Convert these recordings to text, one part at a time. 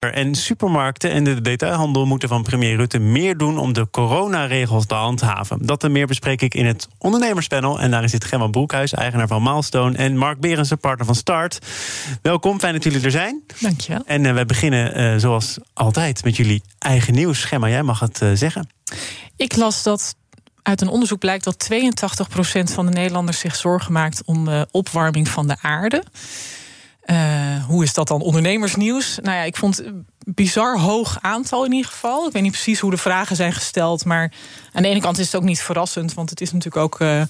En supermarkten en de detailhandel moeten van premier Rutte meer doen om de coronaregels te handhaven. Dat en meer bespreek ik in het ondernemerspanel. En daar zit Gemma Broekhuis, eigenaar van Milestone, en Mark Berensen, partner van Start. Welkom, fijn dat jullie er zijn. Dankjewel. En uh, we beginnen uh, zoals altijd met jullie eigen nieuws. Gemma, jij mag het uh, zeggen. Ik las dat uit een onderzoek blijkt dat 82% van de Nederlanders zich zorgen maakt om de opwarming van de aarde. Uh, hoe is dat dan ondernemersnieuws? Nou ja, ik vond het een bizar hoog aantal in ieder geval. Ik weet niet precies hoe de vragen zijn gesteld. Maar aan de ene kant is het ook niet verrassend. Want het is natuurlijk ook uh,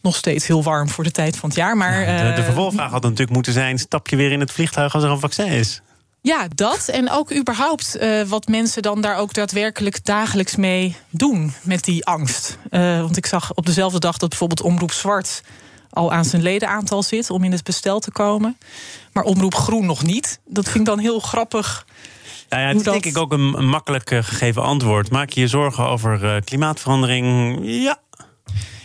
nog steeds heel warm voor de tijd van het jaar. Maar, ja, de, de vervolgvraag had natuurlijk moeten zijn... stap je weer in het vliegtuig als er een vaccin is? Ja, dat. En ook überhaupt uh, wat mensen dan daar ook daadwerkelijk dagelijks mee doen met die angst. Uh, want ik zag op dezelfde dag dat bijvoorbeeld Omroep Zwart al aan zijn ledenaantal zit om in het bestel te komen. Maar Omroep Groen nog niet. Dat vind ik dan heel grappig. Nou ja, het is dat... denk ik ook een, een makkelijk uh, gegeven antwoord. Maak je je zorgen over uh, klimaatverandering? Ja.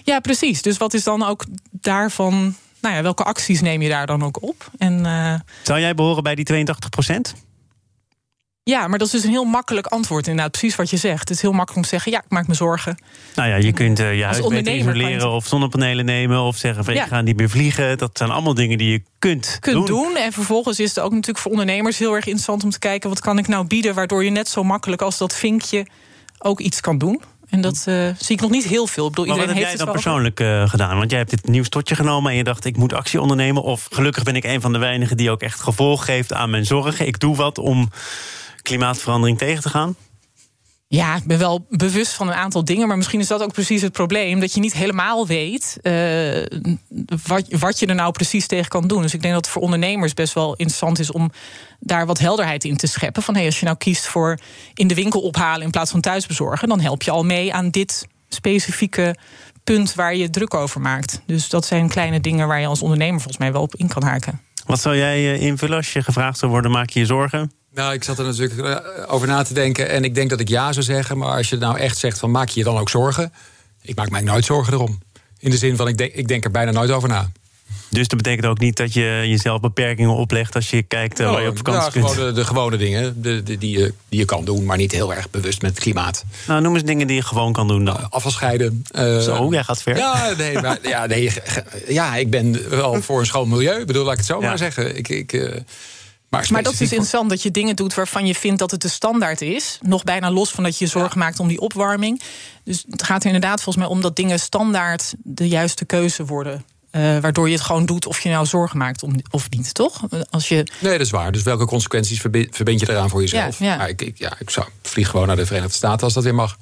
Ja, precies. Dus wat is dan ook daarvan... Nou ja, welke acties neem je daar dan ook op? En, uh... Zou jij behoren bij die 82 procent? Ja, maar dat is dus een heel makkelijk antwoord. Inderdaad, precies wat je zegt. Het is heel makkelijk om te zeggen: ja, ik maak me zorgen. Nou ja, je kunt uh, je huis beter isoleren of zonnepanelen nemen of zeggen: van, ja. ik ga niet meer vliegen. Dat zijn allemaal dingen die je kunt, kunt doen. doen. En vervolgens is het ook natuurlijk voor ondernemers heel erg interessant om te kijken: wat kan ik nou bieden, waardoor je net zo makkelijk als dat vinkje ook iets kan doen. En dat uh, zie ik nog niet heel veel. Ik bedoel, maar iedereen wat heb heeft jij dan persoonlijk uh, gedaan? Want jij hebt dit nieuws tot je genomen en je dacht... ik moet actie ondernemen. Of gelukkig ben ik een van de weinigen die ook echt gevolg geeft aan mijn zorgen. Ik doe wat om klimaatverandering tegen te gaan? Ja, ik ben wel bewust van een aantal dingen. Maar misschien is dat ook precies het probleem. Dat je niet helemaal weet uh, wat, wat je er nou precies tegen kan doen. Dus ik denk dat het voor ondernemers best wel interessant is om daar wat helderheid in te scheppen. Van hey, als je nou kiest voor in de winkel ophalen in plaats van thuis bezorgen, dan help je al mee aan dit specifieke punt waar je druk over maakt. Dus dat zijn kleine dingen waar je als ondernemer volgens mij wel op in kan haken. Wat zou jij invullen als je gevraagd zou worden? Maak je je zorgen? Nou, ik zat er natuurlijk over na te denken. En ik denk dat ik ja zou zeggen. Maar als je nou echt zegt van maak je je dan ook zorgen? Ik maak mij nooit zorgen erom. In de zin van ik denk, ik denk er bijna nooit over na. Dus dat betekent ook niet dat je jezelf beperkingen oplegt als je kijkt uh, oh, waar je op vakantie ja, kunt? Gewoon de, de gewone dingen de, de, die, je, die je kan doen, maar niet heel erg bewust met het klimaat. Nou, noem eens dingen die je gewoon kan doen dan. Uh, afvalscheiden. Uh, Zo, jij gaat ver. Ja, nee, maar, ja, nee, ja, ik ben wel voor een schoon milieu. Ik bedoel, laat ik het zo Ja. maar zeggen. Ik, ik, maar, Maar dat is interessant dat je dingen doet waarvan je vindt dat het de standaard is. Nog bijna los van dat je je zorgen maakt om die opwarming. Dus het gaat er inderdaad volgens mij om dat dingen standaard de juiste keuze worden. Eh, waardoor je het gewoon doet of je nou zorgen maakt om, of niet, toch? Als je, Nee, dat is waar. Dus welke consequenties verbi- verbind je eraan voor jezelf? Ja, ja. Maar ik, ik, ja, ik zou vlieg gewoon naar de Verenigde Staten als dat weer mag.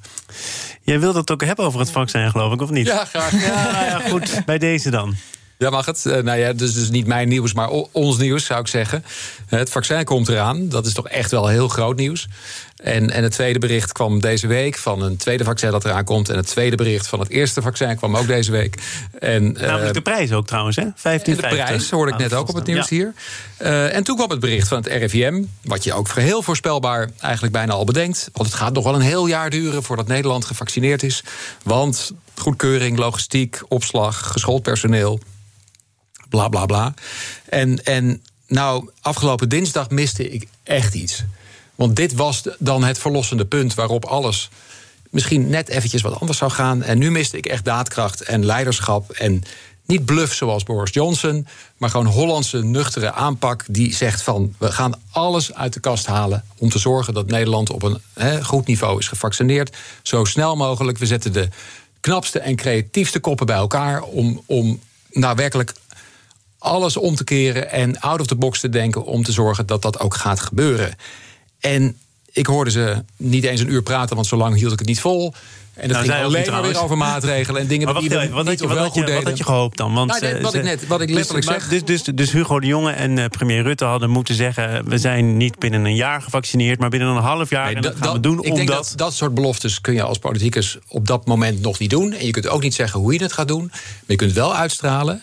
Jij wilt het ook hebben over het vaccin, geloof ik, of niet? Ja, graag. Ja, nou ja, goed. Bij deze dan. Ja, mag het. Eh, nou ja, dus, dus niet mijn nieuws, maar ons nieuws zou ik zeggen. Het vaccin komt eraan. Dat is toch echt wel heel groot nieuws. En, en het tweede bericht kwam deze week van een tweede vaccin dat eraan komt. En het tweede bericht van het eerste vaccin kwam ook deze week. En, eh, Namelijk de prijs ook trouwens, hè? 15, de prijs hoorde ik net ook op het nieuws hier. Eh, en toen kwam het bericht van het RIVM, wat je ook heel voorspelbaar eigenlijk bijna al bedenkt. Want het gaat nog wel een heel jaar duren voordat Nederland gevaccineerd is. Want goedkeuring, logistiek, opslag, geschoold personeel, bla bla bla. En, en nou, afgelopen dinsdag miste ik echt iets. Want dit was dan het verlossende punt waarop alles misschien net eventjes wat anders zou gaan. En nu miste ik echt daadkracht en leiderschap. En niet bluff zoals Boris Johnson, maar gewoon Hollandse nuchtere aanpak. Die zegt van we gaan alles uit de kast halen. om te zorgen dat Nederland op een goed niveau is gevaccineerd. Zo snel mogelijk. We zetten de knapste en creatiefste koppen bij elkaar. om, om nou werkelijk alles om te keren en out of the box te denken om te zorgen dat dat ook gaat gebeuren. En ik hoorde ze niet eens een uur praten, want zo lang hield ik het niet vol. En het Nou, ging alleen maar weer over maatregelen en dingen Maar wacht die we even, wat niet je, wat wel had je, goed wat had je gehoopt dan? Want, Nou, eh, wat ik net- wat ik letterlijk dus, zeg. Dus, dus, dus Hugo de Jonge en eh, premier Rutte hadden moeten zeggen... we zijn niet binnen een jaar gevaccineerd, maar binnen een half jaar. Nee, en dat dat- gaan we dat- doen ik denk dat dat soort beloftes kun je als politicus op dat moment nog niet doen. En je kunt ook niet zeggen hoe je het gaat doen. Maar je kunt wel uitstralen.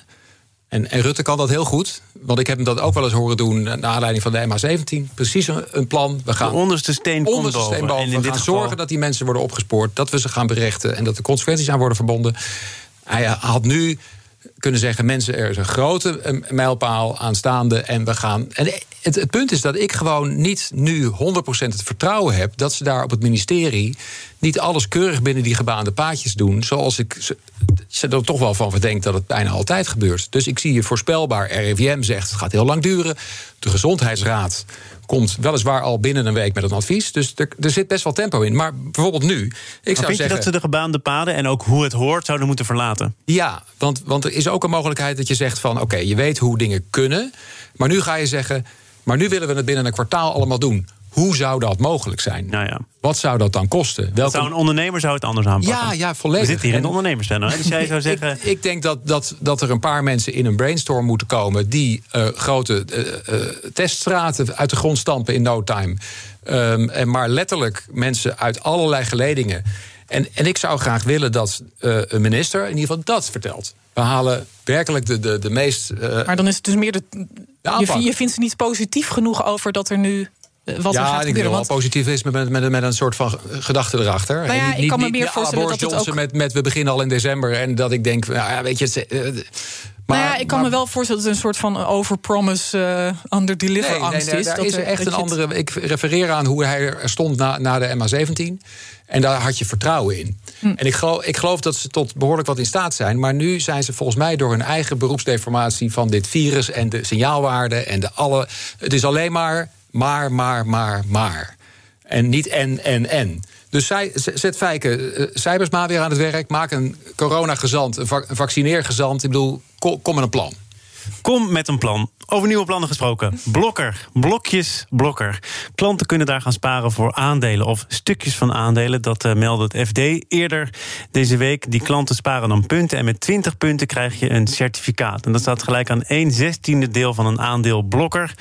En, en, Rutte kan dat heel goed. Want ik heb hem dat ook wel eens horen doen. naar aanleiding van de MH17. Precies een, plan. We gaan. De onderste steen onderste steen boven. En we gaan zorgen dat die mensen worden opgespoord. Dat we ze gaan berechten. En dat de consequenties aan worden verbonden. Hij had nu kunnen zeggen: mensen, er is een grote eh, mijlpaal aanstaande. En we gaan. En het, het punt is dat ik gewoon niet nu 100% het vertrouwen heb dat ze daar op het ministerie niet alles keurig binnen die gebaande paadjes doen. Zoals ik ze er toch wel van verdenk dat het bijna altijd gebeurt. Dus ik zie je voorspelbaar. RIVM zegt het gaat heel lang duren. De Gezondheidsraad komt weliswaar al binnen een week met een advies. Dus er, er zit best wel tempo in. Maar bijvoorbeeld nu. Ik zou vind zeggen, je dat ze de gebaande paden en ook hoe het hoort zouden moeten verlaten? Ja, want, want er is ook een mogelijkheid dat je zegt van oké, je weet hoe dingen kunnen. Maar nu ga je zeggen. Maar nu willen we het binnen een kwartaal allemaal doen. Hoe zou dat mogelijk zijn? Nou ja. Wat zou dat dan kosten? Welke... Zou een ondernemer zou het anders aanpakken? Ja, ja volledig. We zitten hier in de ondernemerspanel. Dus jij zou zeggen... ik, ik, denk dat, dat, dat er een paar mensen in een brainstorm moeten komen... die uh, grote uh, teststraten uit de grond stampen in no time. Um, en maar letterlijk mensen uit allerlei geledingen. En, en ik zou graag willen dat een minister in ieder geval dat vertelt. We halen werkelijk de, de, de meest. maar dan is het dus meer de. je, je vindt ze niet positief genoeg over dat er nu eh, wat ja, ik wil wel positivisme met, met, met een soort van gedachte erachter. Nou ja, ik kan me meer voorstellen dat het ook... met, met we beginnen al in december en dat ik denk, nou ja, weet je... Uh, maar, nou ja, ik kan me wel voorstellen dat het een soort van overpromise, uh, under-deliver nee, angst nee, is. Daar is er echt een andere. Ik refereer aan hoe hij er stond na, na de MA17. En daar had je vertrouwen in. Hm. En ik geloof, ik geloof dat ze tot behoorlijk wat in staat zijn. Maar nu zijn ze volgens mij door hun eigen beroepsdeformatie van dit virus en de signaalwaarden en de alle. Het is alleen maar maar, maar, maar, maar. En niet en, en, en. Dus zij, zet Fijke uh, Cybersma weer aan het werk. Maak een coronagezant, een, een vaccineergezant. Ik bedoel, kom, kom met een plan. Kom met een plan. Over nieuwe plannen gesproken. Blokker. Blokjes blokker. Klanten kunnen daar gaan sparen voor aandelen of stukjes van aandelen. Dat uh, meldde het FD eerder deze week. Die klanten sparen dan punten. En met 20 punten krijg je een certificaat. En dat staat gelijk aan 1 zestiende deel van een aandeel blokker.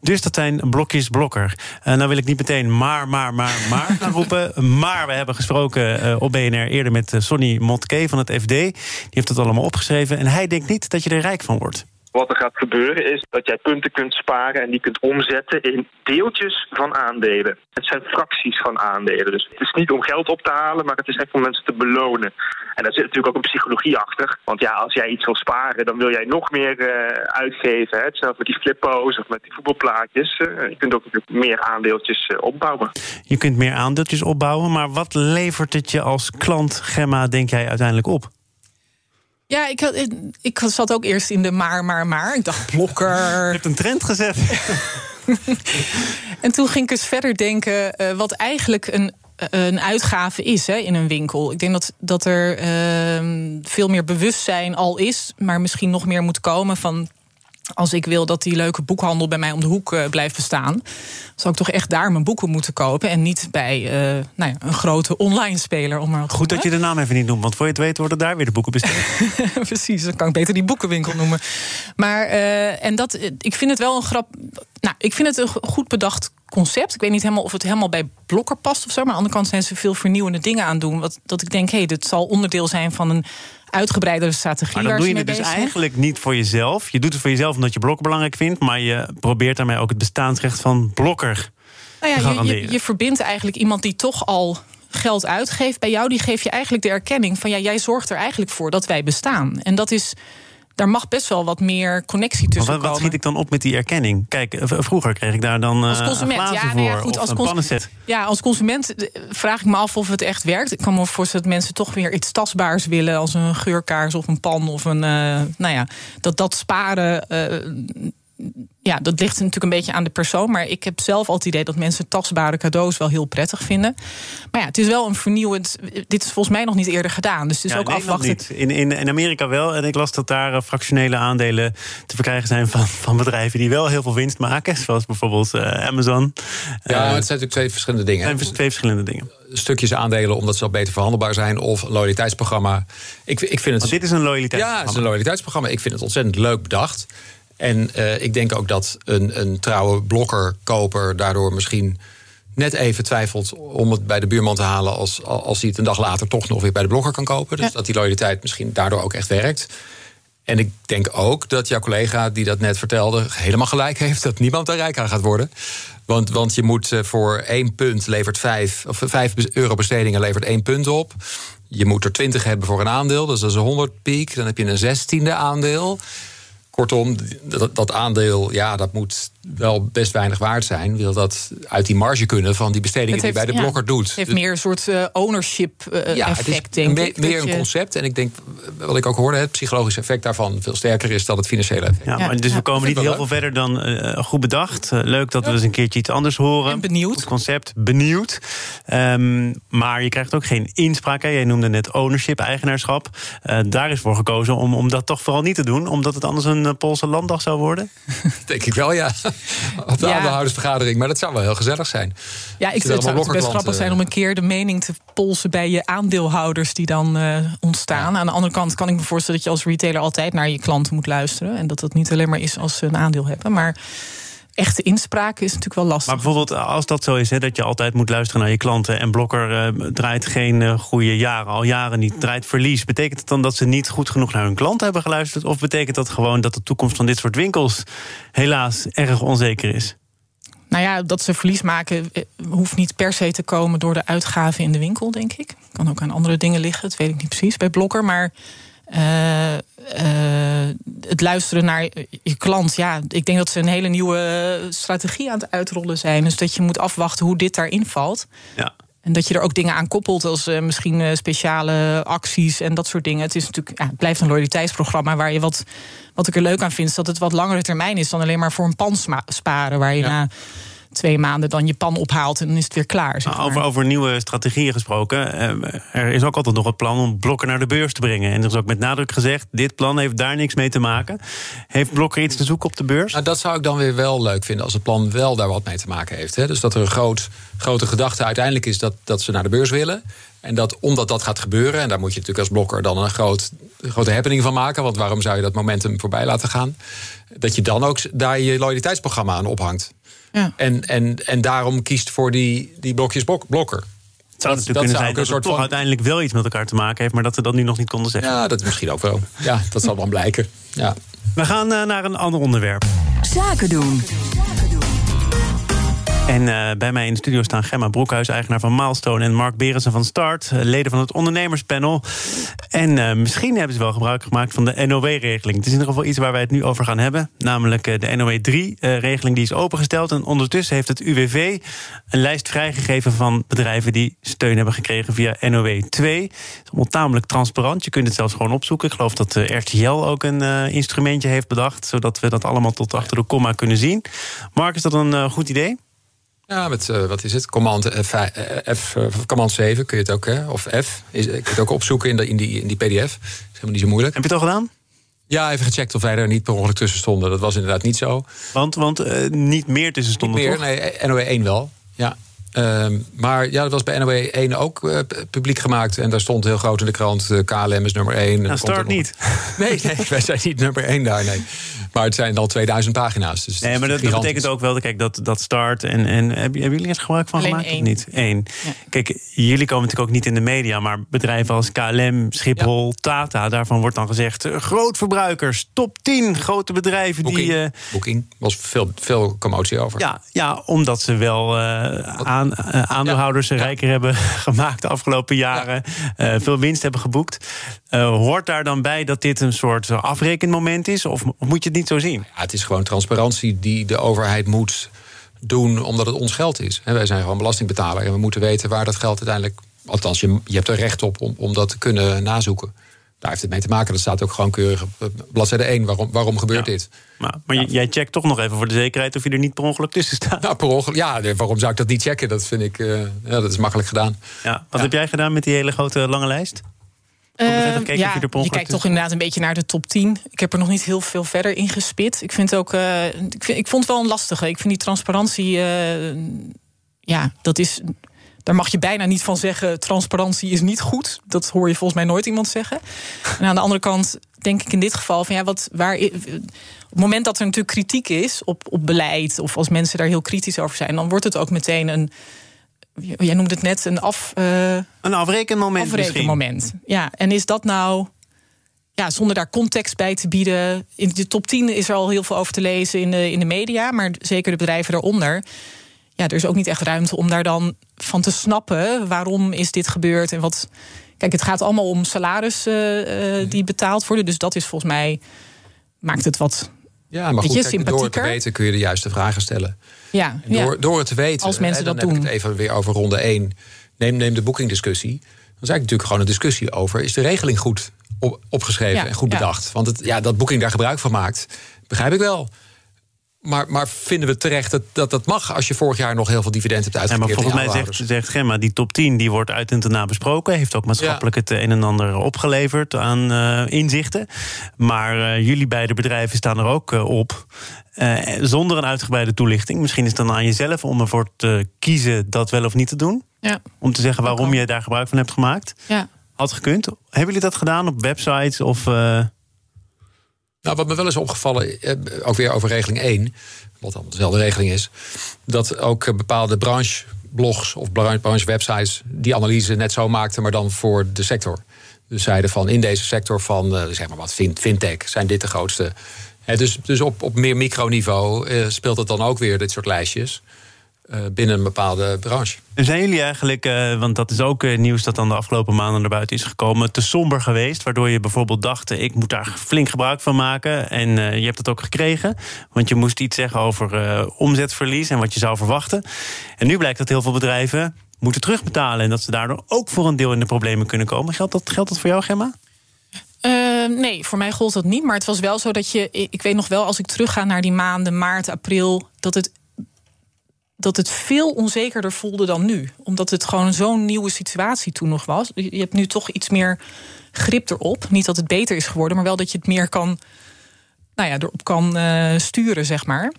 Dus dat zijn blokjes blokker. Uh, nou wil ik niet meteen maar, maar, maar, maar gaan roepen. Maar we hebben gesproken uh, op BNR eerder met Sonny Motke van het FD. Die heeft het allemaal opgeschreven. En hij denkt niet dat je er rijk van wordt. Wat er gaat gebeuren is dat jij punten kunt sparen en die kunt omzetten in deeltjes van aandelen. Het zijn fracties van aandelen. Dus het is niet om geld op te halen, maar het is echt om mensen te belonen. En daar zit natuurlijk ook een psychologie achter. Want ja, als jij iets wil sparen, dan wil jij nog meer uh, uitgeven. Hè? Hetzelfde met die flippo's of met die voetbalplaatjes. Uh, je kunt ook meer aandeeltjes uh, opbouwen. Je kunt meer aandeeltjes opbouwen, maar wat levert het je als klant, Gemma, denk jij uiteindelijk op? Ja, ik, had, ik zat ook eerst in de maar, maar, maar. Ik dacht, blokker. Je hebt een trend gezet. en toen ging ik eens verder denken uh, wat eigenlijk een, een uitgave is hè, in een winkel. Ik denk dat, dat er uh, veel meer bewustzijn al is, maar misschien nog meer moet komen van als ik wil dat die leuke boekhandel bij mij om de hoek uh, blijft bestaan, zou ik toch echt daar mijn boeken moeten kopen en niet bij uh, nou ja, een grote online speler. Om maar Goed dat je de naam even niet noemt, want voor je het weet worden daar weer de boeken besteld. Precies, dan kan ik beter die boekenwinkel noemen. Maar uh, en dat, ik vind het wel een grap. Nou, ik vind het een goed bedacht concept. Ik weet niet helemaal of het helemaal bij Blokker past of zo. Maar aan de andere kant zijn ze veel vernieuwende dingen aan doen. Wat, dat ik denk, hé, hey, dit zal onderdeel zijn van een uitgebreidere strategie. Maar dan doe je het dus eigenlijk niet voor jezelf. Je doet het voor jezelf omdat je Blokker belangrijk vindt. Maar je probeert daarmee ook het bestaansrecht van Blokker nou ja, je, je, je verbindt eigenlijk iemand die toch al geld uitgeeft bij jou, die geef je eigenlijk de erkenning van ja, jij zorgt er eigenlijk voor dat wij bestaan. En dat is daar mag best wel wat meer connectie tussen wat, wat schiet ik dan op met die erkenning? Kijk, vroeger kreeg ik daar dan als eh, consument, ja, nou ja, goed, als consument, ja, als consument eh, vraag ik me af of het echt werkt. Ik kan me voorstellen dat mensen toch weer iets tastbaars willen... als een geurkaars of een pan of een... Uh, nou ja, dat dat sparen... Uh, ja, dat ligt natuurlijk een beetje aan de persoon. Maar ik heb zelf al het idee dat mensen tastbare cadeaus wel heel prettig vinden. Maar ja, het is wel een vernieuwend. Dit is volgens mij nog niet eerder gedaan. Dus het is ja, ook afwachten. In, in, in Amerika wel. En ik las dat daar eh, fractionele aandelen te verkrijgen zijn van, van bedrijven die wel heel veel winst maken. Zoals bijvoorbeeld uh, Amazon. Ja, uh, het zijn natuurlijk twee verschillende dingen. Het zijn twee verschillende dingen. Stukjes aandelen omdat ze al beter verhandelbaar zijn. Of loyaliteitsprogramma. Ik, ik vind het. Want dit is een loyaliteitsprogramma. Ja, het is een loyaliteitsprogramma. Ik vind het ontzettend leuk bedacht. En uh, ik denk ook dat een, een trouwe blokkerkoper daardoor misschien net even twijfelt om het bij de buurman te halen als, als hij het een dag later toch nog weer bij de blokker kan kopen. Dus dat die loyaliteit misschien daardoor ook echt werkt. En ik denk ook dat jouw collega die dat net vertelde... helemaal gelijk heeft dat niemand er rijk aan gaat worden. Want, want je moet eh, voor één punt levert vijf... of vijf euro bestedingen levert één punt op. Je moet er 20 hebben voor een aandeel, dus dat is een 100 piek. Dan heb je een zestiende aandeel. Kortom, dat, dat, aandeel, ja, dat moet wel best weinig waard zijn. Wil dat uit die marge kunnen van die bestedingen die bij de blokker doet. Het heeft meer een soort uh, ownership uh, ja, effect, denk ik. Meer een concept. En ik denk, wat ik ook hoorde, het psychologische effect daarvan veel sterker is dan het financiële effect. Ja, maar dus we komen niet heel veel verder dan uh, goed bedacht. leuk dat we eens een keertje iets anders horen. En benieuwd. Het concept, benieuwd. Um, maar je krijgt ook geen inspraak. Hè. Jij noemde net ownership, eigenaarschap. daar is voor gekozen om, om dat toch vooral niet te doen. Omdat het anders een Poolse landdag zou worden. denk ik wel, ja. op de ja. aandeelhoudersvergadering. Maar dat zou wel heel gezellig zijn. Ja, ik vind het best grappig zijn om een keer de mening te polsen bij je aandeelhouders die dan uh, ontstaan. Aan de andere kant kan ik me voorstellen dat je als retailer altijd naar je klanten moet luisteren. En dat dat niet alleen maar is als ze een aandeel hebben. Maar echte inspraak is natuurlijk wel lastig. Maar bijvoorbeeld als dat zo is, hè, dat je altijd moet luisteren naar je klanten... en Blokker uh, draait geen uh, goede jaren, al jaren niet, draait verlies... betekent het dan dat ze niet goed genoeg naar hun klanten hebben geluisterd? Of betekent dat gewoon dat de toekomst van dit soort winkels... helaas erg onzeker is? Nou ja, dat ze verlies maken eh, hoeft niet per se te komen... door de uitgaven in de winkel, denk ik. Kan ook aan andere dingen liggen, dat weet ik niet precies bij Blokker. Maar uh, uh, het luisteren naar je klant. Ja, ik denk dat ze een hele nieuwe strategie aan het uitrollen zijn. Dus dat je moet afwachten hoe dit daarin valt. Ja. En dat je er ook dingen aan koppelt, als uh, misschien speciale acties en dat soort dingen. Het, is natuurlijk, ja, het blijft een loyaliteitsprogramma waar je wat. Wat ik er leuk aan vind, is dat het wat langere termijn is dan alleen maar voor een pan sparen. Waar je na twee maanden dan je pan ophaalt en dan is het weer klaar. Zeg maar. over, over nieuwe strategieën gesproken. Eh, er is ook altijd nog het plan om Blokker naar de beurs te brengen. En er is ook met nadruk gezegd: dit plan heeft daar niks mee te maken. Heeft Blokker iets te zoeken op de beurs? Nou, dat zou ik dan weer wel leuk vinden als het plan wel daar wat mee te maken heeft. Hè. Dus dat er een groot, grote gedachte uiteindelijk is dat, dat ze naar de beurs willen. En dat omdat dat gaat gebeuren, en daar moet je natuurlijk als blokker dan een groot, grote happening van maken. Want waarom zou je dat momentum voorbij laten gaan? Dat je dan ook daar je loyaliteitsprogramma aan ophangt. Ja. En, en, en daarom kiest voor die, die blokjes blok, blokker. Het zou natuurlijk kunnen zijn dat het toch van... uiteindelijk wel iets met elkaar te maken heeft... maar dat ze dat nu nog niet konden zeggen. Ja, dat is misschien ook wel. Ja, dat zal dan blijken. Ja. We gaan uh, naar een ander onderwerp. Zaken doen. En uh, bij mij in de studio staan Gemma Broekhuis, eigenaar van Milestone... en Mark Berensen van Start, uh, leden van het ondernemerspanel. En uh, misschien hebben ze wel gebruik gemaakt van de NOW-regeling. Het is in ieder geval iets waar wij het nu over gaan hebben. Namelijk de NOW-3-regeling die is opengesteld. En ondertussen heeft het UWV een lijst vrijgegeven... van bedrijven die steun hebben gekregen via NOW-2. Het is allemaal tamelijk transparant. Je kunt het zelfs gewoon opzoeken. Ik geloof dat RTL ook een instrumentje heeft bedacht... zodat we dat allemaal tot achter de komma kunnen zien. Mark, is dat een goed idee? Ja, met uh, wat is het? Command F, eh, F uh, command 7 kun je het ook, hè? of F. Is, kun je het ook opzoeken in, de, in, die, in die PDF. Dat is helemaal niet zo moeilijk. Heb je het al gedaan? Ja, even gecheckt of wij er niet per ongeluk tussen stonden. Dat was inderdaad niet zo. Want, want uh, niet meer tussen stonden, niet meer, toch? Nee, NOE 1 wel. Ja. Uh, maar ja, dat was bij NOE 1 ook publiek gemaakt. En daar stond heel groot in de krant: KLM is nummer 1. Nou, start niet. Nee, nee, wij zijn niet nummer 1 daar. Nee. Maar het zijn al 2000 pagina's. Dus nee, maar dat, dat, betekent ook wel kijk, dat, dat start. En, en hebben, jullie er gebruik van gemaakt één. of niet? Eén. Ja. Kijk, jullie komen natuurlijk ook niet in de media. Maar bedrijven als KLM, Schiphol, ja. Tata, daarvan wordt dan gezegd: grootverbruikers, top 10 grote bedrijven Booking. die. Uh, Booking was veel, veel commotie over. Ja, ja omdat ze wel aan, aandeelhouders ja. rijker hebben gemaakt de afgelopen jaren. veel winst hebben geboekt. hoort daar dan bij dat dit een soort afrekenmoment is? Of, of moet je het niet zo zien? Ja, het is gewoon transparantie die de overheid moet doen omdat het ons geld is. wij zijn gewoon belastingbetaler en we moeten weten waar dat geld uiteindelijk. Althans, je, je hebt er recht op om, om dat te kunnen nazoeken. Daar heeft het mee te maken. Dat staat ook gewoon keurig op bladzijde 1. Waarom, waarom gebeurt ja. dit? Maar, maar ja. jij checkt toch nog even voor de zekerheid of je er niet per ongeluk tussen staat. Nou, per ongeluk. Ja, waarom zou ik dat niet checken? Dat vind ik. Uh, ja, dat is makkelijk gedaan. Ja, wat heb jij gedaan met die hele grote lange lijst? Uh, ja, je, je kijkt toch inderdaad een beetje naar de top 10. Ik heb er nog niet heel veel verder in gespit. Ik vind ook, uh, ik, vind, ik vond het wel een lastige. Ik vind die transparantie, uh, ja, dat is. Daar mag je bijna niet van zeggen. Transparantie is niet goed. Dat hoor je volgens mij nooit iemand zeggen. En aan de andere kant denk ik in dit geval van ja, wat waar. Op het moment dat er natuurlijk kritiek is op, op beleid, of als mensen daar heel kritisch over zijn, dan wordt het ook meteen een jij noemde het net een af. Uh, een afrekenmoment. Afrekenmoment. Ja, en is dat nou. ja, zonder daar context bij te bieden. In de top 10 is er al heel veel over te lezen in de, in de media, maar zeker de bedrijven daaronder. Ja, er is ook niet echt ruimte om daar dan van te snappen waarom is dit gebeurd en wat. Kijk, het gaat allemaal om salarissen uh, die betaald worden. Dus dat is volgens mij maakt het wat. Ja, maar goed, kijk, door het te weten kun je de juiste vragen stellen. Ja, door, door het te weten. Als mensen dat doen. het even weer over ronde 1. Neem, neem de boekingdiscussie. Dan is eigenlijk natuurlijk gewoon een discussie over: is de regeling goed op, opgeschreven en goed bedacht? Want het, ja, dat boeking daar gebruik van maakt, begrijp ik wel. Maar, maar vinden we terecht dat, dat dat mag als je vorig jaar nog heel veel dividend hebt uitgekeerd? Ja, maar volgens mij zegt, zegt Gemma, die top 10 die wordt uit en te na besproken. Heeft ook maatschappelijk het een en ander opgeleverd aan uh, inzichten. Maar uh, jullie beide bedrijven staan er ook uh, op. zonder een uitgebreide toelichting. Misschien is het dan aan jezelf om ervoor te kiezen dat wel of niet te doen. Ja. Om te zeggen waarom je daar gebruik van hebt gemaakt. Ja. Had gekund. Hebben jullie dat gedaan op websites of... Nou, wat me wel is opgevallen, eh, ook weer over regeling 1, wat allemaal dezelfde regeling is, dat ook eh, bepaalde brancheblogs of branchewebsites die analyse net zo maakten, maar dan voor de sector. Dus zeiden van in deze sector van, uh, zeg maar wat, fintech, zijn dit de grootste. dus dus op, op meer microniveau speelt het dan ook weer dit soort lijstjes. Eh, binnen een bepaalde branche. En zijn jullie eigenlijk, uh, want dat is ook uh, nieuws dat dan de afgelopen maanden naar buiten is gekomen, te somber geweest? Waardoor je bijvoorbeeld dacht, ik moet daar flink gebruik van maken. En je hebt het ook gekregen, want je moest iets zeggen over omzetverlies en wat je zou verwachten. En nu blijkt dat heel veel bedrijven moeten terugbetalen en dat ze daardoor ook voor een deel in de problemen kunnen komen. Geldt dat, geldt dat voor jou, Gemma? nee, voor mij gold dat niet. Maar het was wel zo dat je. Ik weet nog wel, als ik terugga naar die maanden maart, april. dat het dat het veel onzekerder voelde dan nu. Omdat het gewoon zo'n nieuwe situatie toen nog was. Je hebt nu toch iets meer grip erop. Niet dat het beter is geworden, maar wel dat je het meer kan, nou ja, erop kan uh, sturen, zeg maar.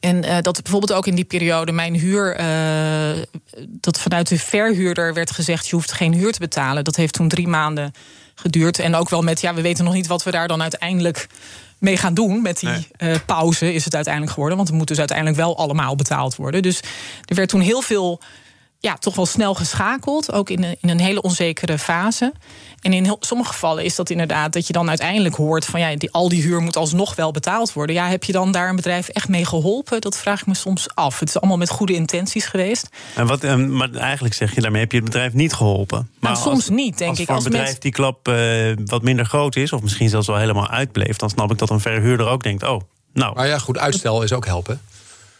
En uh, dat bijvoorbeeld ook in die periode mijn huur, uh, dat vanuit de verhuurder werd gezegd: je hoeft geen huur te betalen. Dat heeft toen drie maanden geduurd. En ook wel met, ja, we weten nog niet wat we daar dan uiteindelijk mee gaan doen met die nee. pauze, is het uiteindelijk geworden. Want het moet dus uiteindelijk wel allemaal betaald worden. Dus er werd toen heel veel ja, toch wel snel geschakeld. Ook in een, in een hele onzekere fase. En in heel, sommige gevallen is dat inderdaad dat je dan uiteindelijk hoort van ja, die, al die huur moet alsnog wel betaald worden. Ja, heb je dan daar een bedrijf echt mee geholpen? Dat vraag ik me soms af. Het is allemaal met goede intenties geweest. En wat, maar eigenlijk zeg je daarmee heb je het bedrijf niet geholpen. Maar nou, soms niet, denk als ik. Voor als een bedrijf die klap uh, wat minder groot is, of misschien zelfs wel helemaal uitbleef, dan snap ik dat een verhuurder ook denkt: oh, nou. Maar ja, goed, uitstel is ook helpen.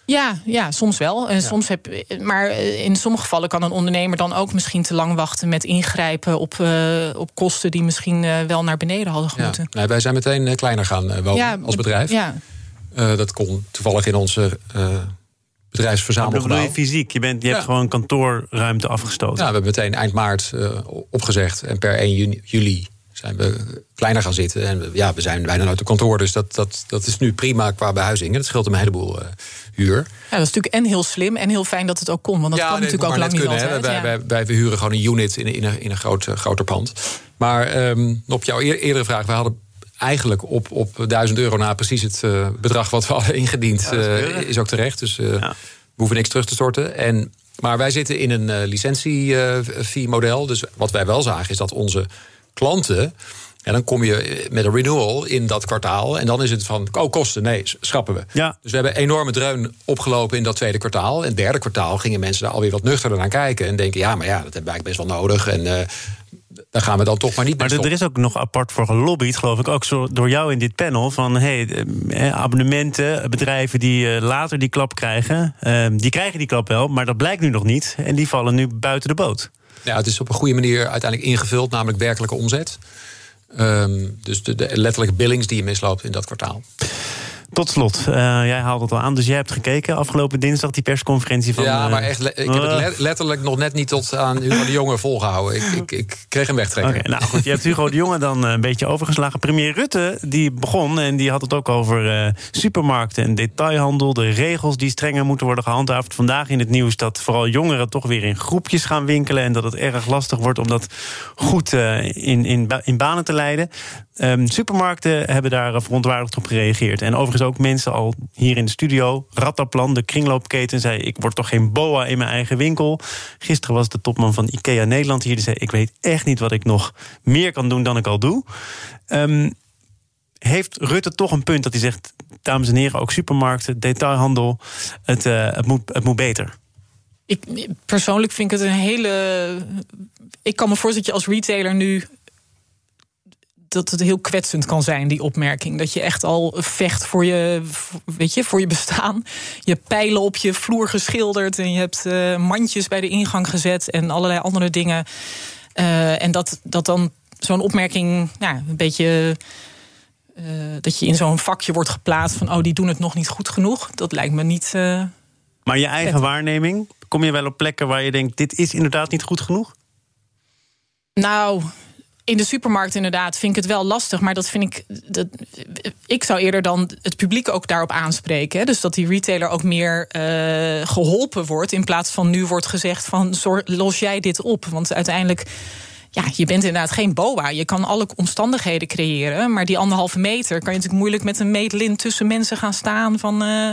Ja, ja, soms wel. En soms heb, maar in sommige gevallen kan een ondernemer dan ook misschien te lang wachten met ingrijpen op, uh, op kosten die misschien uh, wel naar beneden hadden gemoeten. Ja. Nee, wij zijn meteen eh, kleiner gaan wonen ja, als bedrijf. Ja. Uh, dat kon toevallig in onze bedrijfsverzamelgebouw. je fysiek? Je, bent, je hebt gewoon kantoorruimte afgestoten. Ja, we hebben meteen eind maart opgezegd. En per 1 juni, juli zijn we kleiner gaan zitten. En we, ja, we zijn bijna uit de kantoor. Dus dat, dat, dat is nu prima qua behuizing. Dat scheelt een heleboel huur. Ja, dat is natuurlijk en heel slim en heel fijn dat het ook kon. Want dat kan natuurlijk ook lang niet kunnen, altijd. Wij, wij, wij, huren gewoon een unit in, in, een, in een groot, uh, groter pand. Maar um, op jouw eerdere vraag, we hadden eigenlijk op, op 1000 euro na precies het uh, bedrag wat we hadden ingediend, ja, is, uh, is, ook terecht. Dus ja. we hoeven niks terug te storten. En, maar wij zitten in een licentie-fee-model. dus wat wij wel zagen is dat onze klanten en dan kom je met een renewal in dat kwartaal. En dan is het van, oh, kosten, nee, schrappen we. Ja. Dus we hebben enorme dreun opgelopen in dat tweede kwartaal. En het derde kwartaal gingen mensen daar alweer wat nuchterder naar kijken. En denken, ja, maar ja, dat hebben we eigenlijk best wel nodig. En uh, daar gaan we dan toch maar niet mee Maar er is ook nog apart voor gelobbyd, geloof ik, ook zo door jou in dit panel. Van hey, eh, abonnementen, bedrijven die uh, later die klap krijgen, die krijgen die klap wel, maar dat blijkt nu nog niet. En die vallen nu buiten de boot. Ja, het is op een goede manier uiteindelijk ingevuld, namelijk werkelijke omzet. Um, dus de, de, letterlijke billings die je misloopt in dat kwartaal. Tot slot, uh, jij haalde het al aan, dus jij hebt gekeken afgelopen dinsdag die persconferentie van. Ja, maar echt, ik heb het letterlijk nog net niet tot aan Hugo de Jonge volgehouden. Ik, ik, ik kreeg hem wegtrekken. Okay, nou goed, je hebt Hugo de Jonge dan een beetje overgeslagen. Premier Rutte die begon en die had het ook over uh, supermarkten en detailhandel, de regels die strenger moeten worden gehandhaafd. Vandaag in het nieuws dat vooral jongeren toch weer in groepjes gaan winkelen en dat het erg lastig wordt om dat goed uh, in, in, in banen te leiden. Um, supermarkten hebben daar verontwaardigd op gereageerd. En overigens ook mensen al hier in de studio. Rattaplan, de kringloopketen, zei... ik word toch geen boa in mijn eigen winkel. Gisteren was de topman van IKEA Nederland hier. Die zei, ik weet echt niet wat ik nog meer kan doen dan ik al doe. Um, heeft Rutte toch een punt dat hij zegt... dames en heren, ook supermarkten, detailhandel... het, uh, het, moet, het moet beter? Ik, persoonlijk vind ik het een hele. Ik kan me voorstellen dat je als retailer nu. Dat het heel kwetsend kan zijn, die opmerking. Dat je echt al vecht voor je, weet je, voor je bestaan. Je pijlen op je vloer geschilderd. En je hebt uh, mandjes bij de ingang gezet. En allerlei andere dingen. Uh, en dat, dat dan zo'n opmerking nou, een beetje. Uh, dat je in zo'n vakje wordt geplaatst van. Oh, die doen het nog niet goed genoeg. Dat lijkt me niet. maar je eigen waarneming? Kom je wel op plekken waar je denkt: dit is inderdaad niet goed genoeg? Nou, in de supermarkt inderdaad vind ik het wel lastig. Maar dat vind ik. Dat, ik zou eerder dan het publiek ook daarop aanspreken. Dus dat die retailer ook meer uh, geholpen wordt. In plaats van nu wordt gezegd: van los jij dit op? Want uiteindelijk. Ja, je bent inderdaad geen boa. Je kan alle omstandigheden creëren. Maar die anderhalve meter kan je natuurlijk moeilijk met een meetlint tussen mensen gaan staan. Van. Uh,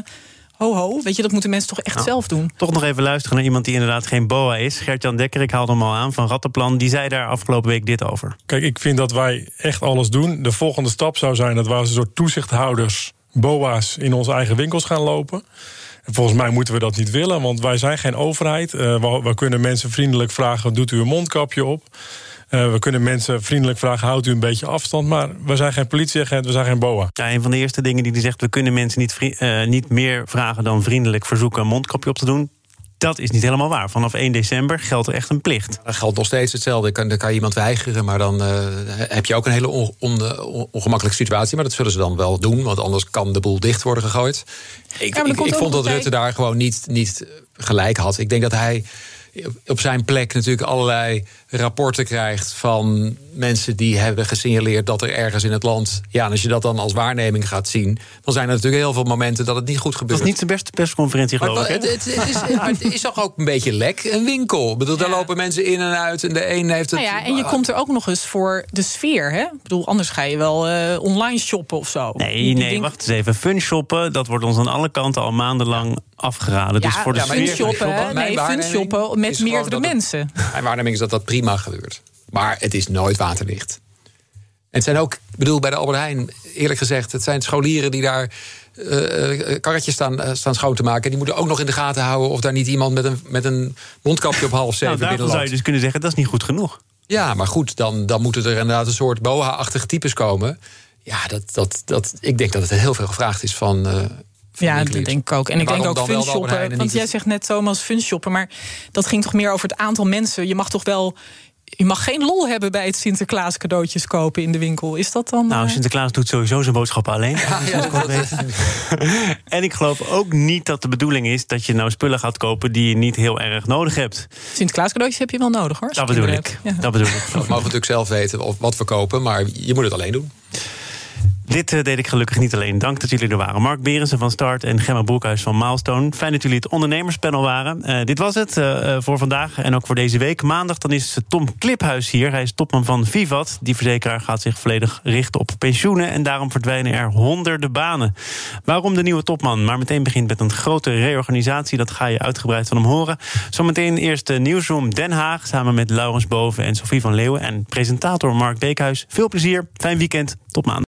ho ho. Weet je, dat moeten mensen toch echt nou, zelf doen. Toch nog even luisteren naar iemand die inderdaad geen boa is. Gert-Jan Dekker, ik haalde hem al aan van Rattenplan. Die zei daar afgelopen week dit over. Kijk, ik vind dat wij echt alles doen. De volgende stap zou zijn dat we als een soort toezichthouders... boa's in onze eigen winkels gaan lopen. En volgens mij moeten we dat niet willen, want wij zijn geen overheid. Uh, we, we kunnen mensen vriendelijk vragen, doet u een mondkapje op... Uh, we kunnen mensen vriendelijk vragen: houdt u een beetje afstand. Maar we zijn geen politieagent, we zijn geen BOA. Ja, een van de eerste dingen die hij zegt: we kunnen mensen niet, uh, niet meer vragen dan vriendelijk verzoeken een mondkapje op te doen. Dat is niet helemaal waar. Vanaf 1 december geldt er echt een plicht. Dat geldt nog steeds hetzelfde. Dan kan, je iemand weigeren, maar dan uh, heb je ook een hele on, on, ongemakkelijke situatie. Maar dat zullen ze dan wel doen, want anders kan de boel dicht worden gegooid. Ik, ja, ik, ik vond dat Rutte daar gewoon niet, niet gelijk had. Ik denk dat hij op zijn plek natuurlijk allerlei rapporten krijgt van mensen die hebben gesignaleerd dat er ergens in het land. Ja, en als je dat dan als waarneming gaat zien, dan zijn er natuurlijk heel veel momenten dat het niet goed gebeurt. Dat is niet de beste persconferentie, geloof maar, ik. Het, het, is, het is toch ook een beetje lek, een winkel. Ik bedoel, daar lopen mensen in en uit en de een heeft het. Nou ja, en je komt er ook nog eens voor de sfeer. Hè? Ik bedoel, anders ga je wel uh, online shoppen of zo. Nee, nee, wacht eens even. Fun shoppen, dat wordt ons aan alle kanten al maandenlang afgeraden. Ja, dus voor de ja, sfeer. Fun shoppen, nee, fun shoppen met meerdere mensen. Mijn waarneming is dat dat prima gebeurt. Maar het is nooit waterlicht. En het zijn ook, ik bedoel, bij de Albert Heijn, eerlijk gezegd, het zijn scholieren die daar uh, karretjes staan, uh, staan schoon te maken. Die moeten ook nog in de gaten houden of daar niet iemand met een, met een mondkapje op half zeven nou, zou je dus kunnen zeggen, dat is niet goed genoeg. Ja, maar goed, dan, dan moeten er inderdaad een soort boa-achtige types komen. Ja, dat, dat, dat, ik denk dat het heel veel gevraagd is van. Uh, ja, dat denk ik ook. En, ik denk ook funshoppen. Want jij zegt net Thomas funshoppen. Maar dat ging toch meer over het aantal mensen. Je mag toch wel je mag geen lol hebben bij het Sinterklaas cadeautjes kopen in de winkel. Is dat dan? Nou, eh? Sinterklaas doet sowieso zijn boodschappen alleen. Ja, ja, dat en ik geloof ook niet dat de bedoeling is dat je nou spullen gaat kopen die je niet heel erg nodig hebt. Sinterklaas cadeautjes heb je wel nodig hoor. Dat bedoel ik. Dat bedoel ik. We mogen natuurlijk zelf weten wat we kopen, maar je moet het alleen doen. Dit uh, deed ik gelukkig niet alleen. Dank dat jullie er waren. Mark Berensen van Start en Gemma Broekhuis van Milestone. Fijn dat jullie het ondernemerspanel waren. Uh, dit was het uh, voor vandaag en ook voor deze week. Maandag dan is Tom Kliphuis hier. Hij is topman van Vivat. Die verzekeraar gaat zich volledig richten op pensioenen... en daarom verdwijnen er honderden banen. Waarom de nieuwe topman? Maar meteen begint met een grote reorganisatie. Dat ga je uitgebreid van hem horen. Zometeen eerst de Nieuwsroom Den Haag... samen met Laurens Boven en Sophie van Leeuwen... en presentator Mark Beekhuis. Veel plezier, fijn weekend, tot maandag.